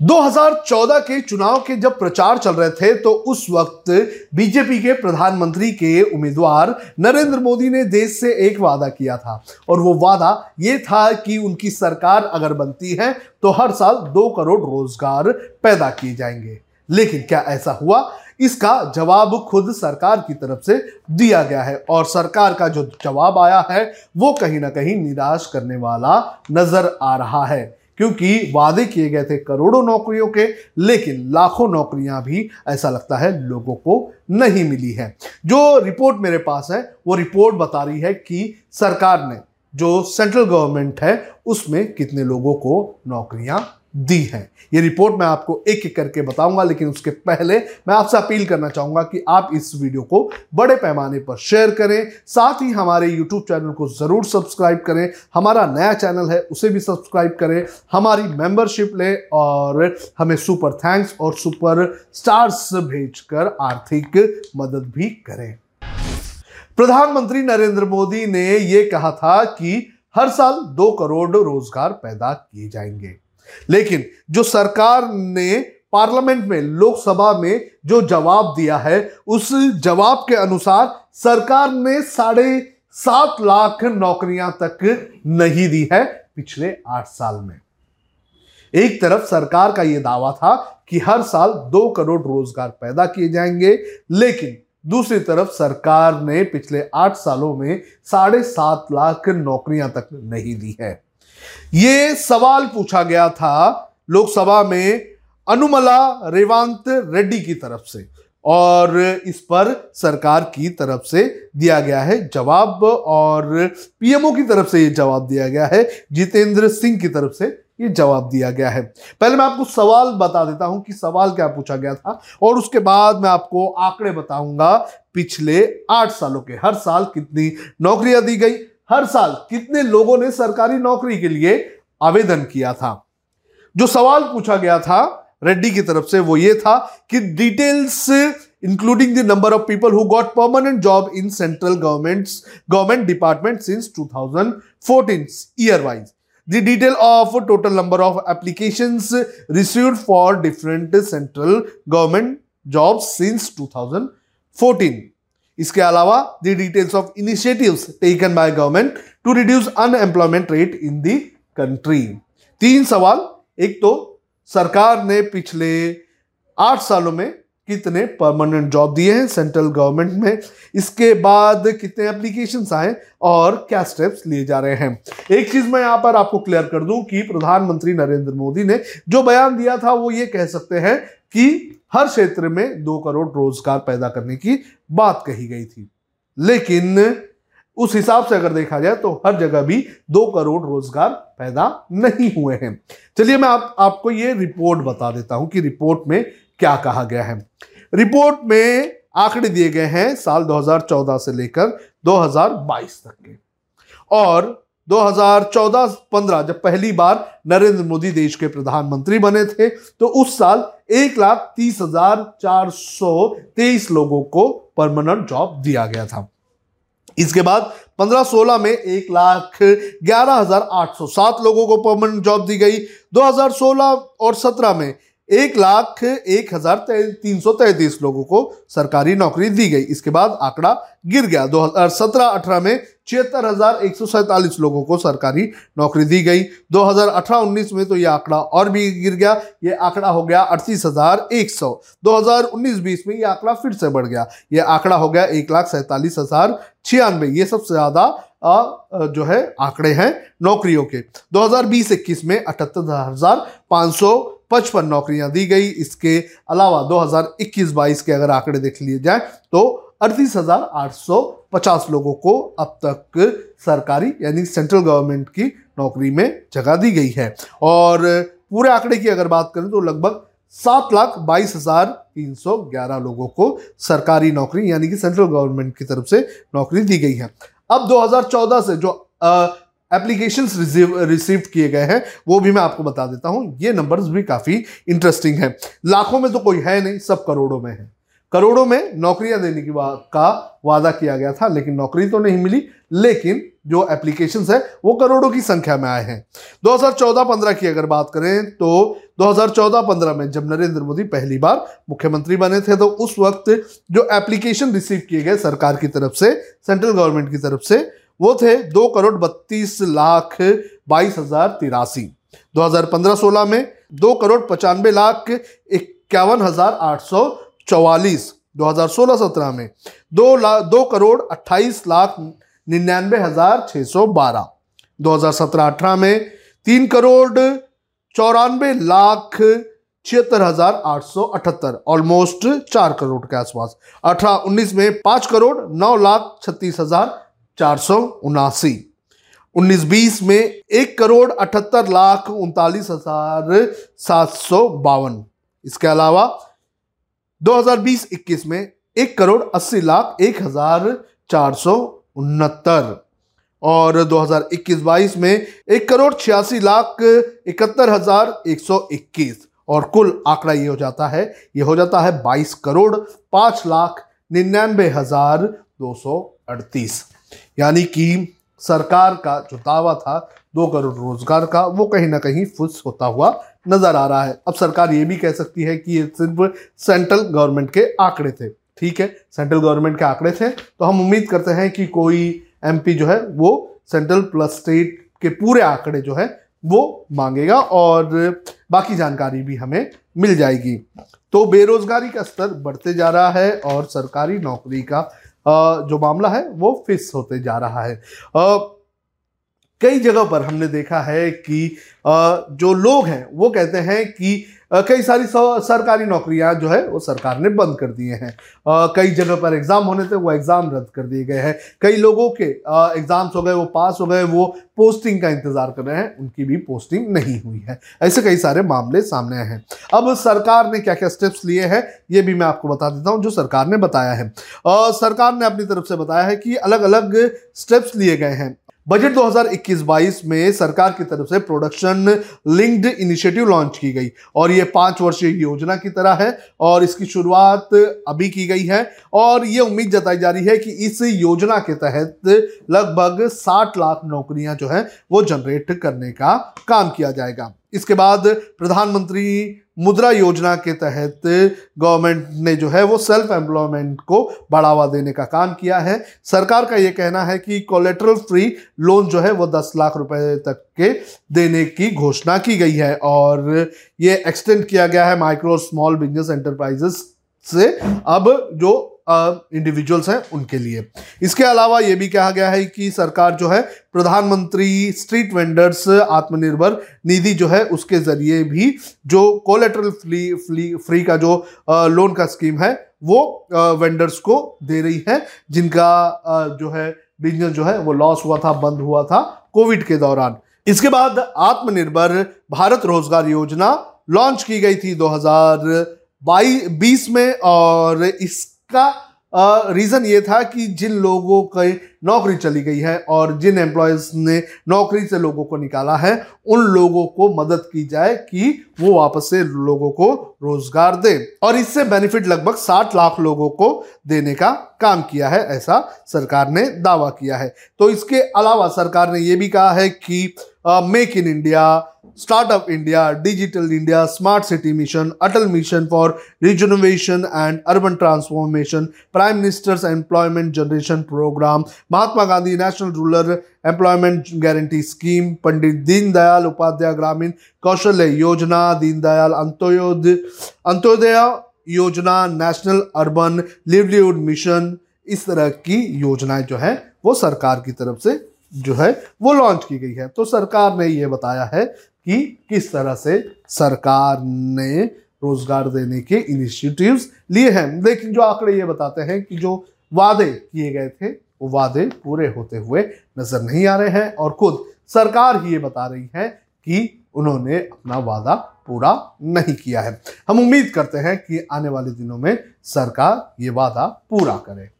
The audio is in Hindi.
2014 के चुनाव के जब प्रचार चल रहे थे तो उस वक्त बीजेपी के प्रधानमंत्री के उम्मीदवार नरेंद्र मोदी ने देश से एक वादा किया था। और वो वादा ये था कि उनकी सरकार अगर बनती है तो हर साल दो करोड़ रोज़गार पैदा किए जाएँगे। लेकिन क्या ऐसा हुआ? इसका जवाब खुद सरकार की तरफ़ से दिया गया है। और सरकार का जो जवाब आया है, वो कहीं ना कहीं निराश करने वाला नज़र आ रहा है। क्योंकि वादे किए गए थे करोड़ों नौकरियों के, लेकिन लाखों नौकरियाँ भी, ऐसा लगता है, लोगों को नहीं मिली है। जो रिपोर्ट मेरे पास है, वो रिपोर्ट बता रही है कि सरकार ने जो सेंट्रल गवर्नमेंट है, उसमें कितने लोगों को नौकरियाँ दी हैं। ये रिपोर्ट मैं आपको एक एक करके बताऊँगा, लेकिन उसके पहले मैं आपसे अपील करना चाहूँगा कि आप इस वीडियो को बड़े पैमाने पर शेयर करें। साथ ही हमारे यूट्यूब चैनल को ज़रूर सब्सक्राइब करें। हमारा नया चैनल है, उसे भी सब्सक्राइब करें। हमारी मेंबरशिप लें और हमें सुपर थैंक्स और सुपर स्टार्स भेजकर आर्थिक मदद भी करें। प्रधानमंत्री नरेंद्र मोदी ने यह कहा था कि हर साल दो करोड़ रोज़गार पैदा किए जाएँगे। लेकिन जो सरकार ने पार्लियामेंट में, लोकसभा में जो जवाब दिया है, उस जवाब के अनुसार सरकार ने साढ़े सात लाख नौकरियाँ तक नहीं दी है पिछले आठ साल में। एक तरफ़ सरकार का यह दावा था कि हर साल दो करोड़ रोज़गार पैदा किए जाएँगे, लेकिन दूसरी तरफ़ सरकार ने पिछले आठ सालों में साढ़े सात लाख नौकरियाँ तक नहीं दी है। ये सवाल पूछा गया था लोकसभा में अनुमला रेवांत रेड्डी की तरफ़ से, और इस पर सरकार की तरफ़ से दिया गया है जवाब, और पीएमओ की तरफ़ से ये जवाब दिया गया है, जितेंद्र सिंह की तरफ़ से ये जवाब दिया गया है। पहले मैं आपको सवाल बता देता हूँ कि सवाल क्या पूछा गया था और उसके बाद मैं आपको आंकड़े बताऊँगा पिछले आठ सालों के। हर साल कितनी नौकरियाँ दी गई? हर साल कितने लोगों ने सरकारी नौकरी के लिए आवेदन किया था? जो सवाल पूछा गया था रेड्डी की तरफ़ से वो ये था कि details including the number of people who got permanent job in central government government department since 2014 year wise the detail of total number of applications received for different central government jobs since 2014 इसके अलावा the details of initiatives taken by government to reduce unemployment rate in the country तीन सवाल। एक तो सरकार ने पिछले आठ सालों में कितने परमानेंट जॉब दिए हैं सेंट्रल गवर्नमेंट में। इसके बाद कितने एप्लीकेशन आए और क्या स्टेप्स लिए जा रहे हैं। एक चीज़ मैं यहाँ पर आपको क्लियर कर दूँ कि प्रधानमंत्री नरेंद्र मोदी ने जो बयान दिया था वो ये कह सकते हैं कि हर क्षेत्र में दो करोड़ रोज़गार पैदा करने की बात कही गई थी। लेकिन उस हिसाब से अगर देखा जाए तो हर जगह भी दो करोड़ रोज़गार पैदा नहीं हुए हैं। चलिए मैं आप, आपको ये रिपोर्ट बता देता हूँ कि रिपोर्ट में क्या कहा गया है? रिपोर्ट में आंकड़े दिए गए हैं साल 2014 से लेकर 2022 तक के। और 2014-15 जब पहली बार नरेंद्र मोदी देश के प्रधानमंत्री बने थे तो उस साल एक लाख तीस हज़ार चार सौ तेईस लोगों को परमानेंट जॉब दिया गया था। इसके बाद 15-16 में एक लाख ग्यारह हज़ार आठ सौ सात लोगों को परमानेंट जॉब दी गई। 2016 और 17 में एक लाख एक हज़ार तीन सौ तैतीस लोगों को सरकारी नौकरी दी गई। इसके बाद आंकड़ा गिर गया। दो हज़ार सत्रह अठारह में छिहत्तर हज़ार एक सौ सैंतालीस लोगों को सरकारी नौकरी दी गई। दो हज़ार अठारह उन्नीस में तो ये आंकड़ा और भी गिर गया। ये आंकड़ा हो गया अड़तीस हज़ार एक सौ। दो हज़ार उन्नीस बीस में ये आंकड़ा फिर से बढ़ गया। ये आंकड़ा हो गया एक लाख सैंतालीस हज़ार छियानवे। ये सबसे ज़्यादा जो है, आंकड़े हैं नौकरियों के। 2020-21 में अठहत्तर हज़ार पाँच सौ पचपन नौकरियाँ दी गई। इसके अलावा 2021-22 के अगर आंकड़े देख लिए जाए तो अड़तीस हज़ार आठ सौ पचास लोगों को अब तक सरकारी यानी सेंट्रल गवर्नमेंट की नौकरी में जगह दी गई है। और पूरे आंकड़े की अगर बात करें तो लगभग सात लाख बाईस हज़ार तीन सौ ग्यारह लोगों को सरकारी नौकरी यानी कि सेंट्रल गवर्नमेंट की तरफ़ से नौकरी दी गई है। अब 2014 से जो एप्लीकेशन रिसीव किए गए हैं वो भी मैं आपको बता देता हूँ। ये नंबर्स भी काफ़ी इंटरेस्टिंग है। लाखों में तो कोई है नहीं सब करोड़ों में है। करोड़ों में नौकरियाँ देने की वा, का वादा किया गया था लेकिन नौकरी तो नहीं मिली लेकिन जो एप्लीकेशन है वो करोड़ों की संख्या में आए हैं। 2014-15 की अगर बात करें तो 2014-15 में जब नरेंद्र मोदी पहली बार मुख्यमंत्री बने थे तो उस वक्त जो एप्लीकेशन रिसीव किए गए सरकार की तरफ़ से सेंट्रल गवर्नमेंट की तरफ़ से वो थे दो करोड़ बत्तीस लाख बाईस हज़ार तिरासी। दो हज़ार पंद्रह सोलह में दो करोड़ पचानवे लाख इक्यावन हज़ार आठ सौ चौवालीस। दो हज़ार सोलह सत्रह में दो लाख दो करोड़ अट्ठाईस लाख निन्यानवे हज़ार छह सौ बारह। दो हज़ार सत्रह अठारह में तीन करोड़ चौरानवे लाख छिहत्तर हज़ार आठ सौ अठहत्तर ऑलमोस्ट चार करोड़ के आसपास। अठारह उन्नीस में पाँच करोड़ नौ लाख छत्तीस हज़ार चार सौ उनासी। उन्नीस बीस में एक करोड़ अठहत्तर लाख उनतालीस हज़ार सात सौ बावन। इसके अलावा 2020-21 में एक करोड़ अस्सी लाख एक हज़ार चार सौ उनहत्तर। और 2021-22 में एक करोड़ छियासी लाख इकहत्तर हज़ार एक सौ इक्कीस। और कुल आंकड़ा ये हो जाता है, ये हो जाता है बाईस करोड़ पाँच लाख निन्यानवे हज़ार दो सौ अड़तीस। यानी कि सरकार का जो दावा था, दो करोड़ रोज़गार का, वो कहीं ना कहीं फुस होता हुआ नज़र आ रहा है। अब सरकार ये भी कह सकती है कि ये सिर्फ़ सेंट्रल गवर्नमेंट के आंकड़े थे। ठीक है, सेंट्रल गवर्नमेंट के आंकड़े थे। तो हम उम्मीद करते हैं कि कोई एमपी जो है, वो सेंट्रल प्लस स्टेट के पूरे आंकड़े जो है, वो मांगेगा और बाकी जानकारी भी हमें मिल जाएगी। तो बेरोजगारी का स्तर बढ़ते जा रहा है और सरकारी नौकरी का जो मामला है, वो फिक्स होते जा रहा है। कई जगह पर हमने देखा है कि जो लोग हैं, वो कहते हैं कि कई सारी सरकारी नौकरियाँ जो है, वो सरकार ने बंद कर दिए हैं। कई जगह पर एग्ज़ाम होने थे, वो एग्ज़ाम रद्द कर दिए गए हैं। कई लोगों के एग्ज़ाम्स हो गए, वो पास हो गए, वो पोस्टिंग का इंतज़ार कर रहे हैं, उनकी भी पोस्टिंग नहीं हुई है। ऐसे कई सारे मामले सामने आए हैं। अब सरकार ने क्या क्या स्टेप्स लिए हैं, ये भी मैं आपको बता देता हूँ, जो सरकार ने बताया है। सरकार ने अपनी तरफ़ से बताया है कि अलग अलग स्टेप्स लिए गए हैं। बजट 2021-22 में सरकार की तरफ़ से प्रोडक्शन लिंक्ड इनिशिएटिव लॉन्च की गई और ये पाँच वर्षीय योजना की तरह है और इसकी शुरुआत अभी की गई है और ये उम्मीद जताई जा रही है कि इस योजना के तहत लगभग 60 लाख नौकरियाँ जो है वो जनरेट करने का काम किया जाएगा। इसके बाद प्रधानमंत्री मुद्रा योजना के तहत गवर्नमेंट ने जो है वो सेल्फ एम्प्लॉयमेंट को बढ़ावा देने का काम किया है। सरकार का ये कहना है कि कोलेट्रल फ्री लोन जो है वो दस लाख रुपए तक के देने की घोषणा की गई है और ये एक्सटेंड किया गया है माइक्रो स्मॉल बिज़नेस एंटरप्राइजेस से। अब जो इंडिविजुअल्स हैं उनके लिए। इसके अलावा ये भी कहा गया है कि सरकार जो है, प्रधानमंत्री स्ट्रीट वेंडर्स आत्मनिर्भर निधि जो है, उसके ज़रिए भी जो कोलेट्रल फ्री फ्री फ्री का जो लोन का स्कीम है, वो वेंडर्स को दे रही है, जिनका जो है बिज़नेस जो है, वो लॉस हुआ था, बंद हुआ था कोविड के दौरान। इसके बाद आत्मनिर्भर भारत रोज़गार योजना लॉन्च की गई थी 2022 में और इस का रीज़न ये था कि जिन लोगों की नौकरी चली गई है और जिन एम्प्लॉयज़ ने नौकरी से लोगों को निकाला है, उन लोगों को मदद की जाए कि वो वापस से लोगों को रोज़गार दे। और इससे बेनिफिट लगभग 60 लाख लोगों को देने का काम किया है, ऐसा सरकार ने दावा किया है। तो इसके अलावा सरकार ने यह भी कहा है कि make in India startup India digital India smart city mission Atal mission for rejuvenation and urban transformation prime minister's employment generation programme Mahatma Gandhi national rural employment guarantee scheme Pandit Deendayal Upadhyaya Grameen Kaushalya Yojana Deendayal Antyodaya Antyodaya योजना नेशनल अर्बन लिवलीहुड मिशन इस तरह की योजनाएँ जो है, वो सरकार की तरफ़ से जो है, वो लॉन्च की गई है। तो सरकार ने ये बताया है कि किस तरह से सरकार ने रोज़गार देने के इनिशिएटिव्स लिए हैं। लेकिन जो आंकड़े ये बताते हैं कि जो वादे किए गए थे, वो वादे पूरे होते हुए नज़र नहीं आ रहे हैं और खुद सरकार ही ये बता रही है कि उन्होंने अपना वादा पूरा नहीं किया है। हम उम्मीद करते हैं कि आने वाले दिनों में सरकार ये वादा पूरा करे।